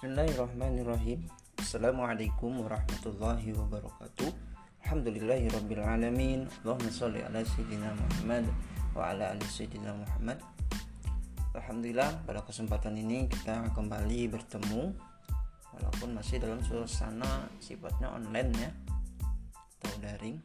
Bismillahirrahmanirrahim. Assalamualaikum warahmatullahi wabarakatuh. Alhamdulillahirrabbilalamin Allahumma salli ala Sayyidina Muhammad Wa ala ali Sayyidina Muhammad. Alhamdulillah pada kesempatan ini kita kembali bertemu Walaupun masih dalam suasana sifatnya online ya Atau daring.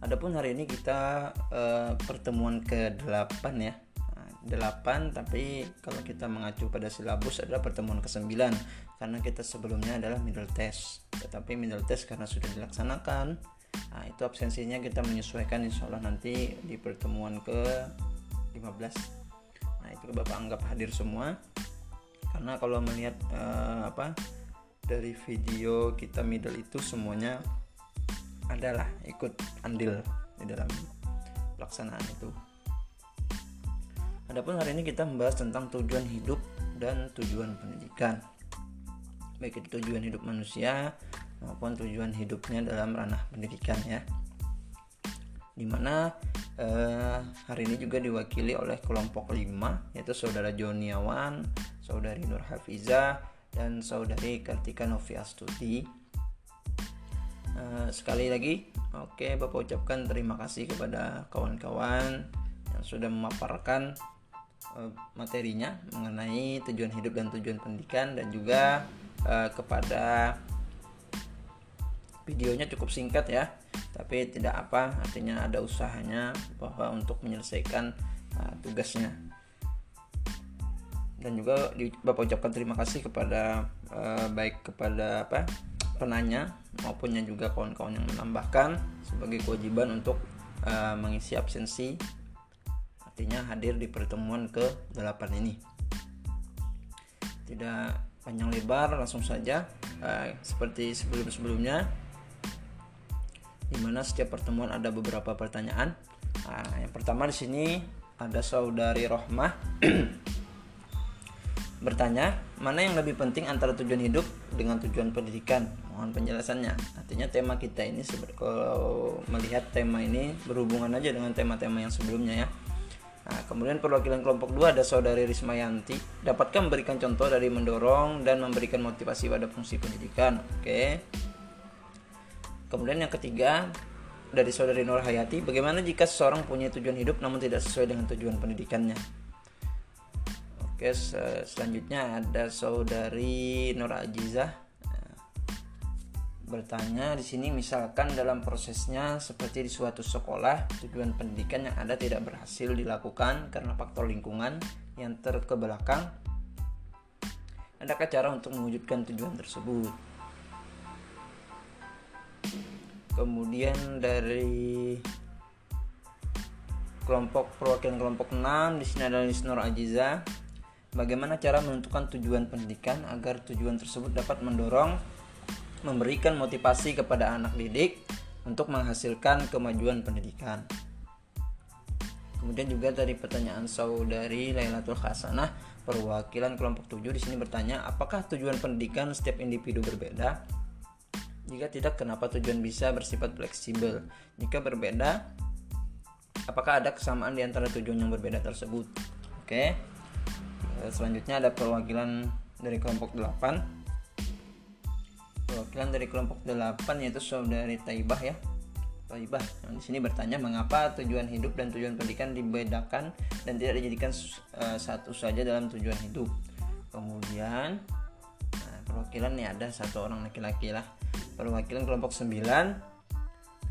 Adapun hari ini kita uh, pertemuan ke-8 ya 8 tapi kalau kita mengacu pada silabus adalah pertemuan ke-9 karena kita sebelumnya adalah middle test. Tetapi middle test karena sudah dilaksanakan nah itu absensinya kita menyesuaikan insya Allah nanti di pertemuan ke 15 nah itu Bapak anggap hadir semua. Karena kalau melihat uh, apa dari video kita middle itu semuanya adalah ikut andil di dalam pelaksanaan itu Adapun hari ini kita membahas tentang tujuan hidup dan tujuan pendidikan. Baik itu tujuan hidup manusia maupun tujuan hidupnya dalam ranah pendidikan ya. Di mana eh, hari ini juga diwakili oleh kelompok 5 yaitu saudara Joniawan, saudari Nur Hafiza, dan saudari Kartika Novia Studi. Eh, sekali lagi, oke Bapak ucapkan terima kasih kepada kawan-kawan yang sudah memaparkan materinya mengenai tujuan hidup dan tujuan pendidikan dan juga uh, kepada videonya cukup singkat ya. Tapi tidak apa artinya ada usahanya bahwa untuk menyelesaikan uh, tugasnya. Dan juga di, Bapak ucapkan terima kasih kepada uh, baik kepada apa penanya maupun juga kawan-kawan yang menambahkan sebagai kewajiban untuk uh, mengisi absensi artinya hadir di pertemuan ke-8 ini. Tidak panjang lebar, langsung saja uh, seperti sebelum-sebelumnya di mana setiap pertemuan ada beberapa pertanyaan. Nah, yang pertama di sini ada saudari Rohmah bertanya, mana yang lebih penting antara tujuan hidup dengan tujuan pendidikan? Mohon penjelasannya. Artinya tema kita ini kalau melihat tema ini berhubungan aja dengan tema-tema yang sebelumnya ya. Nah, kemudian perwakilan kelompok 2 ada saudari Rismayanti. Dapatkah memberikan contoh dari mendorong dan memberikan motivasi pada fungsi pendidikan? Oke. Kemudian yang ketiga dari saudari Nur Hayati, bagaimana jika seseorang punya tujuan hidup namun tidak sesuai dengan tujuan pendidikannya? Oke, selanjutnya ada saudari Nur Ajizah bertanya di sini misalkan dalam prosesnya seperti di suatu sekolah tujuan pendidikan yang ada tidak berhasil dilakukan karena faktor lingkungan yang terkebelakang adakah cara untuk mewujudkan tujuan tersebut? Kemudian dari kelompok perwakilan kelompok 6 di sini adalah Lisnur Ajiza. Bagaimana cara menentukan tujuan pendidikan agar tujuan tersebut dapat mendorong memberikan motivasi kepada anak didik untuk menghasilkan kemajuan pendidikan. Kemudian juga dari pertanyaan saudari Lailatul Hasanah, perwakilan kelompok 7 di sini bertanya, apakah tujuan pendidikan setiap individu berbeda? Jika tidak, kenapa tujuan bisa bersifat fleksibel? Jika berbeda, apakah ada kesamaan di antara tujuan yang berbeda tersebut? Oke. Selanjutnya ada perwakilan dari kelompok 8 perwakilan dari kelompok 8 yaitu saudari Taibah ya. Taibah yang di sini bertanya mengapa tujuan hidup dan tujuan pendidikan dibedakan dan tidak dijadikan uh, satu saja dalam tujuan hidup? Kemudian nah, perwakilan nih ada satu orang laki-laki lah. Perwakilan kelompok 9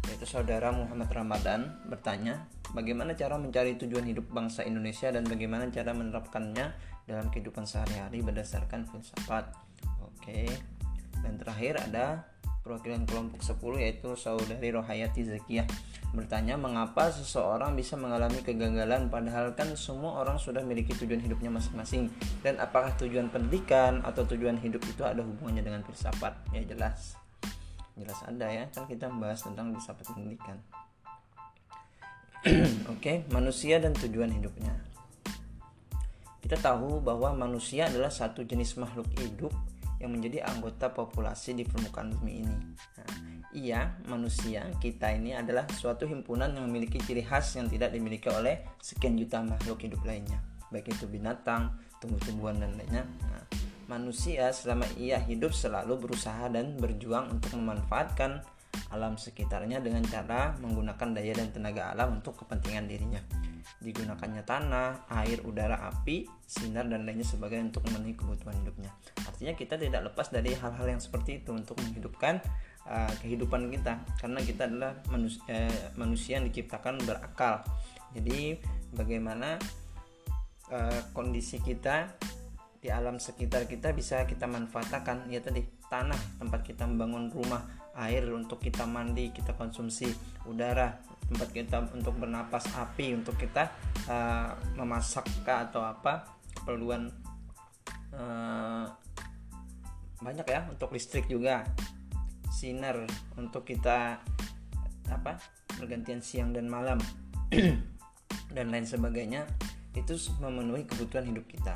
yaitu saudara Muhammad Ramadan bertanya bagaimana cara mencari tujuan hidup bangsa Indonesia dan bagaimana cara menerapkannya dalam kehidupan sehari-hari berdasarkan filsafat? Oke terakhir ada perwakilan kelompok 10 yaitu saudari Rohayati Zakiyah. Bertanya mengapa seseorang bisa mengalami kegagalan padahal kan semua orang sudah memiliki tujuan hidupnya masing-masing? Dan apakah tujuan pendidikan atau tujuan hidup itu ada hubungannya dengan filsafat? Ya jelas. Jelas ada ya kan kita membahas tentang filsafat pendidikan. Oke manusia dan tujuan hidupnya. Kita tahu bahwa manusia adalah satu jenis makhluk hidup yang menjadi anggota populasi di permukaan bumi ini. Nah, iya, manusia kita ini adalah suatu himpunan yang memiliki ciri khas yang tidak dimiliki oleh sekian juta makhluk hidup lainnya, baik itu binatang, tumbuh-tumbuhan dan lainnya. Nah, manusia selama ia hidup selalu berusaha dan berjuang untuk memanfaatkan alam sekitarnya dengan cara menggunakan daya dan tenaga alam untuk kepentingan dirinya. Digunakannya tanah, air, udara, api, sinar dan lainnya sebagai untuk memenuhi kebutuhan hidupnya. Artinya kita tidak lepas dari hal-hal yang seperti itu untuk menghidupkan uh, kehidupan kita karena kita adalah manusia, uh, manusia yang diciptakan berakal. Jadi bagaimana uh, kondisi kita di alam sekitar kita bisa kita manfaatkan ya tadi tanah tempat kita membangun rumah air untuk kita mandi kita konsumsi udara tempat kita untuk bernapas api untuk kita uh, memasak atau apa keperluan uh, banyak ya untuk listrik juga. Sinar untuk kita apa pergantian siang dan malam dan lain sebagainya itu memenuhi kebutuhan hidup kita.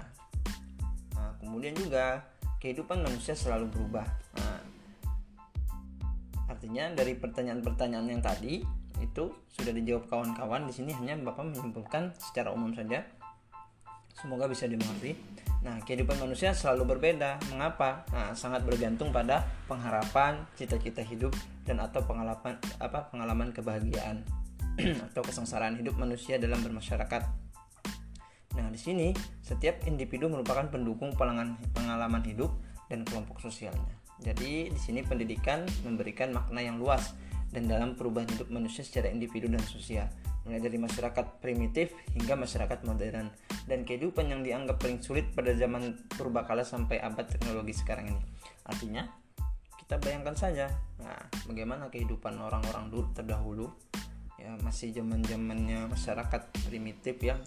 Kemudian juga kehidupan manusia selalu berubah. Nah, artinya dari pertanyaan-pertanyaan yang tadi itu sudah dijawab kawan-kawan di sini hanya bapak menyimpulkan secara umum saja. Semoga bisa dimengerti. Nah kehidupan manusia selalu berbeda. Mengapa? Nah sangat bergantung pada pengharapan cita-cita hidup dan atau pengalaman apa pengalaman kebahagiaan. Atau kesengsaraan hidup manusia dalam bermasyarakat. Nah, di sini setiap individu merupakan pendukung pengalaman hidup dan kelompok sosialnya. Jadi, di sini pendidikan memberikan makna yang luas dan dalam perubahan hidup manusia secara individu dan sosial, mulai dari masyarakat primitif hingga masyarakat modern dan kehidupan yang dianggap paling sulit pada zaman purbakala sampai abad teknologi sekarang ini. Artinya, kita bayangkan saja, nah, bagaimana kehidupan orang-orang dulu terdahulu ya masih zaman-zamannya masyarakat primitif ya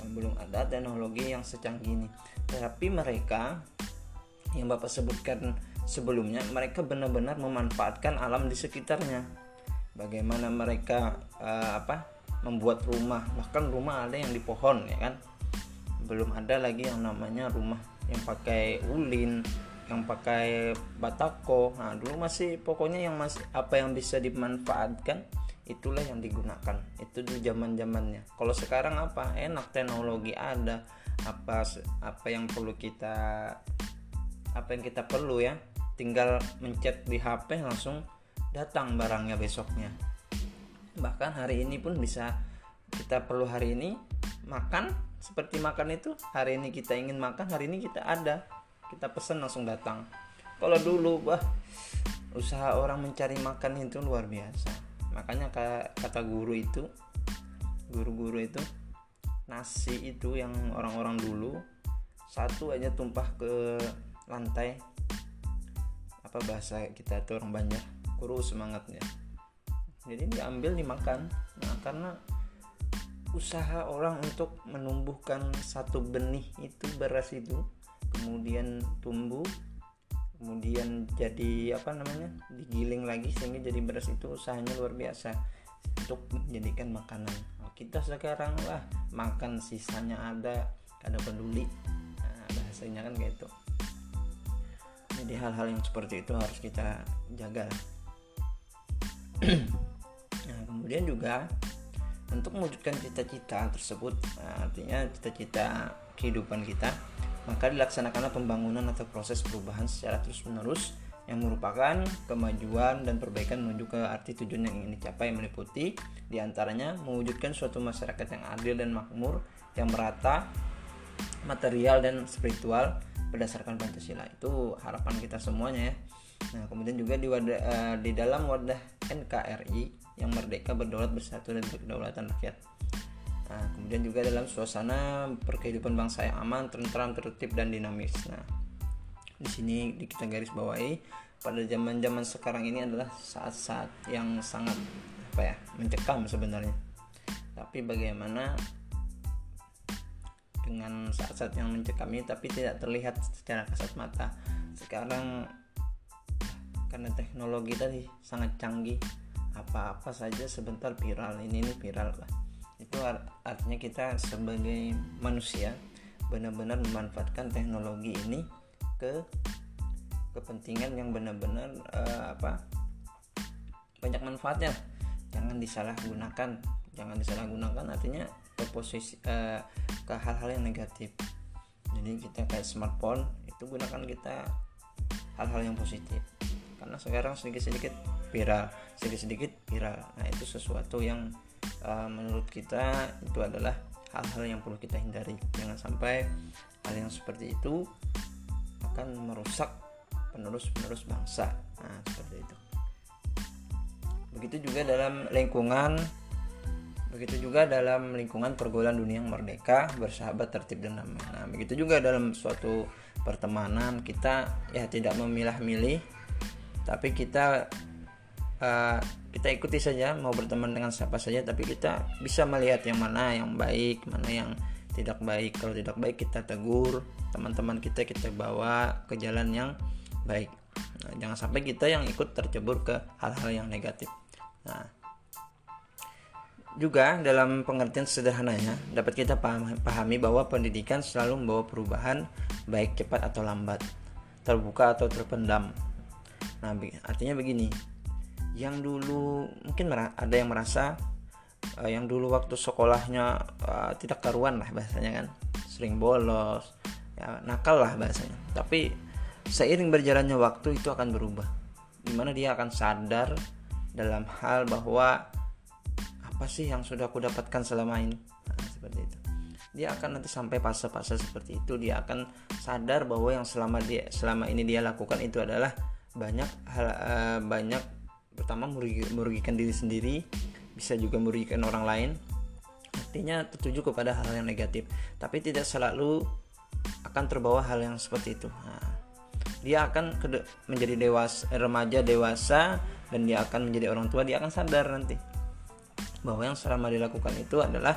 yang belum ada teknologi yang secanggih ini tapi mereka yang Bapak sebutkan sebelumnya mereka benar-benar memanfaatkan alam di sekitarnya. Bagaimana mereka uh, apa membuat rumah. Bahkan rumah ada yang di pohon ya kan? Belum ada lagi yang namanya rumah yang pakai ulin yang pakai batako. Nah dulu masih pokoknya yang masih apa yang bisa dimanfaatkan itulah yang digunakan. Itu di zaman zamannya kalau sekarang apa? Enak teknologi ada. Apa apa yang perlu kita apa yang kita perlu ya tinggal mencet di HP langsung datang barangnya besoknya. Bahkan hari ini pun bisa kita perlu hari ini makan seperti makan itu hari ini kita ingin makan hari ini kita ada. Kita pesan langsung datang. Kalau dulu bah usaha orang mencari makan itu luar biasa. Makanya kata guru itu guru-guru itu nasi itu yang orang-orang dulu satu aja tumpah ke lantai apa bahasa kita itu orang banyak kurus semangatnya. Jadi diambil dimakan. Nah karena usaha orang untuk menumbuhkan satu benih itu beras itu kemudian tumbuh kemudian jadi apa namanya digiling lagi sehingga jadi beras itu usahanya luar biasa untuk menjadikan makanan. Nah, kita sekarang lah makan sisanya ada ada peduli. Nah, bahasanya kan kayak itu jadi hal-hal yang seperti itu harus kita jaga nah kemudian juga untuk mewujudkan cita-cita tersebut nah, artinya cita-cita kehidupan kita maka dilaksanakanlah pembangunan atau proses perubahan secara terus-menerus yang merupakan kemajuan dan perbaikan menuju ke arti tujuan yang ingin dicapai meliputi di antaranya mewujudkan suatu masyarakat yang adil dan makmur yang merata material dan spiritual berdasarkan Pancasila itu harapan kita semuanya ya nah kemudian juga di, wadah, uh, di dalam wadah NKRI yang merdeka berdaulat bersatu dan berkedaulatan rakyat Nah, kemudian juga dalam suasana perkehidupan bangsa yang aman, tentram, tertib dan dinamis. Nah, di sini kita garis bawahi pada zaman-zaman sekarang ini adalah saat-saat yang sangat apa ya, mencekam sebenarnya. Tapi bagaimana dengan saat-saat yang mencekam ini tapi tidak terlihat secara kasat mata. Sekarang karena teknologi tadi sangat canggih, apa-apa saja sebentar viral ini ini viral lah. Itu artinya kita sebagai manusia benar-benar memanfaatkan teknologi ini ke kepentingan yang benar-benar uh, apa banyak manfaatnya. Jangan disalahgunakan. Jangan disalahgunakan artinya ke posisi uh, ke hal-hal yang negatif. Jadi kita kayak smartphone itu gunakan kita hal-hal yang positif. Karena sekarang sedikit-sedikit viral sedikit-sedikit viral. Nah itu sesuatu yang uh, menurut kita itu adalah hal-hal yang perlu kita hindari. Jangan sampai hal yang seperti itu akan merusak penerus-penerus bangsa. Nah seperti itu. Begitu juga dalam lingkungan begitu juga dalam lingkungan pergaulan dunia yang merdeka bersahabat tertib dan damai nah begitu juga dalam suatu pertemanan kita ya tidak memilah-milih tapi kita uh, kita ikuti saja mau berteman dengan siapa saja tapi kita bisa melihat yang mana yang baik mana yang tidak baik. Kalau tidak baik kita tegur teman-teman kita kita bawa ke jalan yang baik. Nah, jangan sampai kita yang ikut tercebur ke hal-hal yang negatif. Nah juga dalam pengertian sederhananya dapat kita pahami bahwa pendidikan selalu membawa perubahan baik cepat atau lambat, terbuka atau terpendam. Nah, artinya begini. Yang dulu mungkin ada yang merasa uh, yang dulu waktu sekolahnya uh, tidak karuan lah bahasanya kan, sering bolos, ya nakal lah bahasanya. Tapi seiring berjalannya waktu itu akan berubah. Di mana dia akan sadar dalam hal bahwa apa sih yang sudah aku dapatkan selama ini? Nah, seperti itu. Dia akan nanti sampai fase-fase seperti itu. Dia akan sadar bahwa yang selama dia selama ini dia lakukan itu adalah banyak hal uh, banyak pertama merugi, merugikan diri sendiri bisa juga merugikan orang lain. Artinya tertuju kepada hal yang negatif. Tapi tidak selalu akan terbawa hal yang seperti itu. Nah, dia akan menjadi dewasa remaja dewasa dan dia akan menjadi orang tua dia akan sadar nanti bahwa yang selama dilakukan itu adalah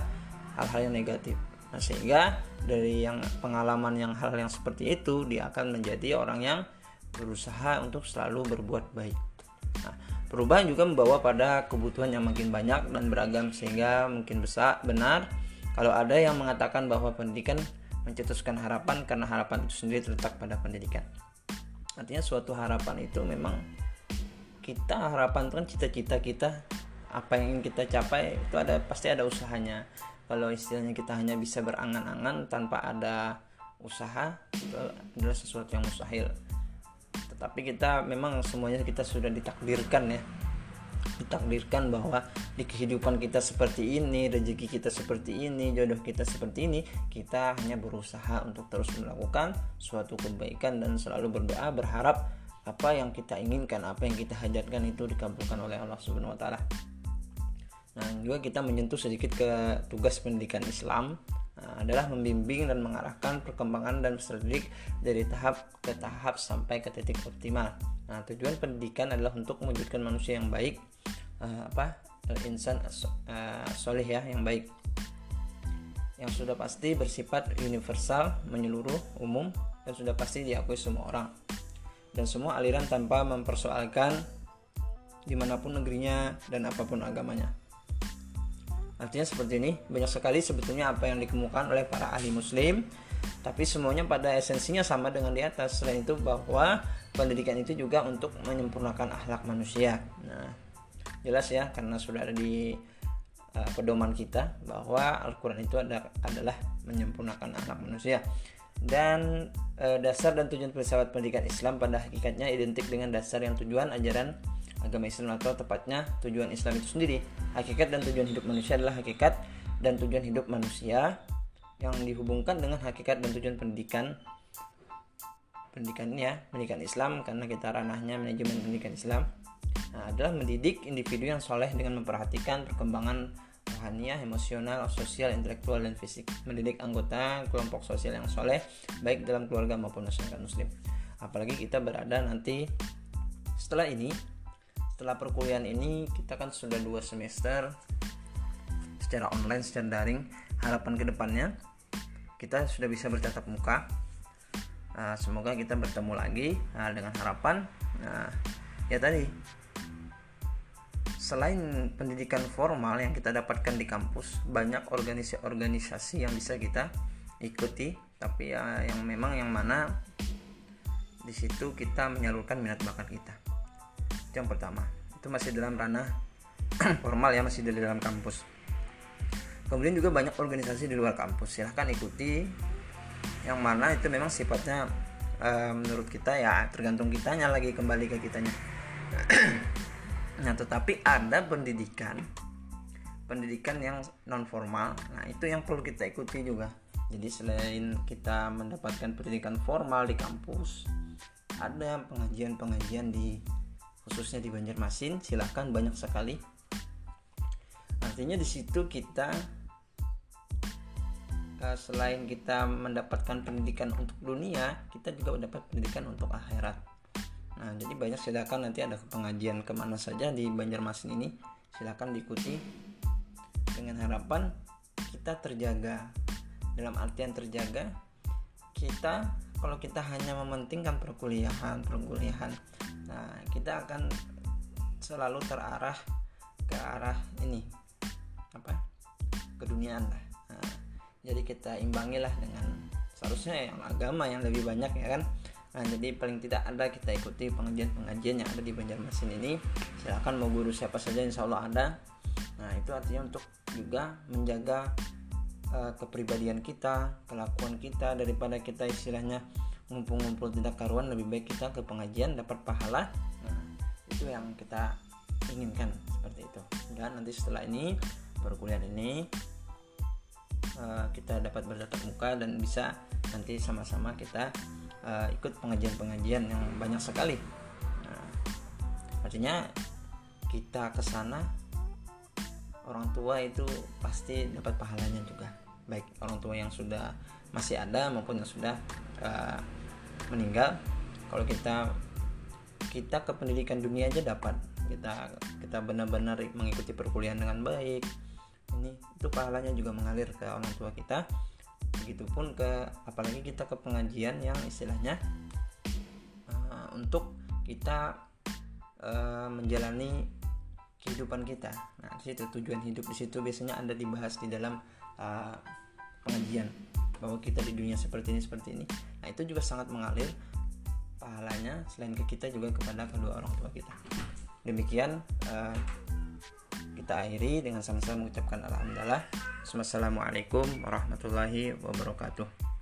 hal-hal yang negatif. Nah, sehingga dari yang pengalaman yang hal yang seperti itu dia akan menjadi orang yang berusaha untuk selalu berbuat baik. Nah, perubahan juga membawa pada kebutuhan yang makin banyak dan beragam sehingga mungkin besar benar kalau ada yang mengatakan bahwa pendidikan mencetuskan harapan karena harapan itu sendiri terletak pada pendidikan. Artinya suatu harapan itu memang kita harapan itu kan cita-cita kita apa yang kita capai itu ada pasti ada usahanya. Kalau istilahnya kita hanya bisa berangan-angan tanpa ada usaha itu adalah sesuatu yang mustahil. Tetapi kita memang semuanya kita sudah ditakdirkan ya. Ditakdirkan bahwa di kehidupan kita seperti ini, rezeki kita seperti ini, jodoh kita seperti ini, kita hanya berusaha untuk terus melakukan suatu kebaikan dan selalu berdoa berharap apa yang kita inginkan, apa yang kita hajatkan itu dikabulkan oleh Allah Subhanahu wa taala. Nah, juga kita menyentuh sedikit ke tugas pendidikan Islam nah, adalah membimbing dan mengarahkan perkembangan dan strategi dari tahap ke tahap sampai ke titik optimal. Nah, tujuan pendidikan adalah untuk mewujudkan manusia yang baik, uh, apa, insan uh, ya, yang baik, yang sudah pasti bersifat universal, menyeluruh, umum, dan sudah pasti diakui semua orang dan semua aliran tanpa mempersoalkan di mana pun negerinya dan apa pun agamanya. Artinya seperti ini, banyak sekali sebetulnya apa yang dikemukakan oleh para ahli muslim, tapi semuanya pada esensinya sama dengan di atas. Selain itu bahwa pendidikan itu juga untuk menyempurnakan akhlak manusia. Nah, jelas ya karena sudah ada di uh, pedoman kita bahwa Al-Qur'an itu ada, adalah menyempurnakan akhlak manusia. Dan uh, dasar dan tujuan filsafat pendidikan Islam pada hakikatnya identik dengan dasar yang tujuan ajaran agama Islam atau tepatnya tujuan Islam itu sendiri. Hakikat dan tujuan hidup manusia adalah hakikat dan tujuan hidup manusia yang dihubungkan dengan hakikat dan tujuan pendidikan pendidikan ini ya pendidikan Islam karena kita ranahnya manajemen pendidikan Islam nah, adalah mendidik individu yang soleh dengan memperhatikan perkembangan rohaniah, emosional, sosial, intelektual, dan fisik. Mendidik anggota kelompok sosial yang soleh, baik dalam keluarga maupun masyarakat muslim. Apalagi kita berada nanti setelah ini setelah perkuliahan ini kita kan sudah dua semester secara online secara daring. Harapan ke depannya kita sudah bisa bertatap muka. Uh, semoga kita bertemu lagi uh, dengan harapan nah ya tadi. Selain pendidikan formal yang kita dapatkan di kampus banyak organisasi-organisasi yang bisa kita ikuti. Tapi ya yang memang yang mana di situ kita menyalurkan minat bakat kita itu yang pertama. Itu masih dalam ranah formal ya masih di dalam kampus. Kemudian juga banyak organisasi di luar kampus. Silahkan ikuti. Yang mana itu memang sifatnya uh, menurut kita ya tergantung kitanya lagi kembali ke kitanya. Nah tetapi ada pendidikan pendidikan yang non formal nah itu yang perlu kita ikuti juga. Jadi selain kita mendapatkan pendidikan formal di kampus ada pengajian-pengajian di khususnya di Banjarmasin silahkan banyak sekali. Artinya di situ kita uh, selain kita mendapatkan pendidikan untuk dunia kita juga mendapat pendidikan untuk akhirat. Nah jadi banyak silakan nanti ada pengajian ke mana saja di Banjarmasin ini silakan diikuti. Dengan harapan kita terjaga dalam artian terjaga kita kalau kita hanya mementingkan perkuliahan perkuliahan nah kita akan selalu terarah ke arah ini apa keduniaan lah. Nah, jadi kita imbangilah dengan seharusnya yang agama yang lebih banyak ya kan? Nah jadi paling tidak ada kita ikuti pengajian-pengajian yang ada di Banjarmasin ini. Silahkan mau guru siapa saja insya Allah ada. Nah itu artinya untuk juga menjaga uh, kepribadian kita kelakuan kita daripada kita istilahnya ngumpul-ngumpul tidak karuan lebih baik kita ke pengajian dapat pahala nah itu yang kita inginkan seperti itu dan nanti setelah ini perkuliahan ini uh, kita dapat bertatap muka dan bisa nanti sama-sama kita uh, ikut pengajian-pengajian yang banyak sekali. Nah, artinya kita ke sana orang tua itu pasti dapat pahalanya juga. Baik orang tua yang sudah masih ada maupun yang sudah meninggal. Kalau kita kita ke pendidikan dunia aja dapat kita kita benar-benar mengikuti perkuliahan dengan baik ini itu pahalanya juga mengalir ke orang tua kita begitupun ke apalagi kita ke pengajian yang istilahnya uh, untuk kita uh, menjalani kehidupan kita. Nah, situ tujuan hidup di situ biasanya ada dibahas di dalam uh, pengajian bahwa kita di dunia seperti ini seperti ini. Nah, itu juga sangat mengalir pahalanya selain ke kita juga kepada kedua orang tua kita. Demikian uh, kita akhiri dengan sama-sama mengucapkan alhamdulillah. Wassalamualaikum warahmatullahi wabarakatuh.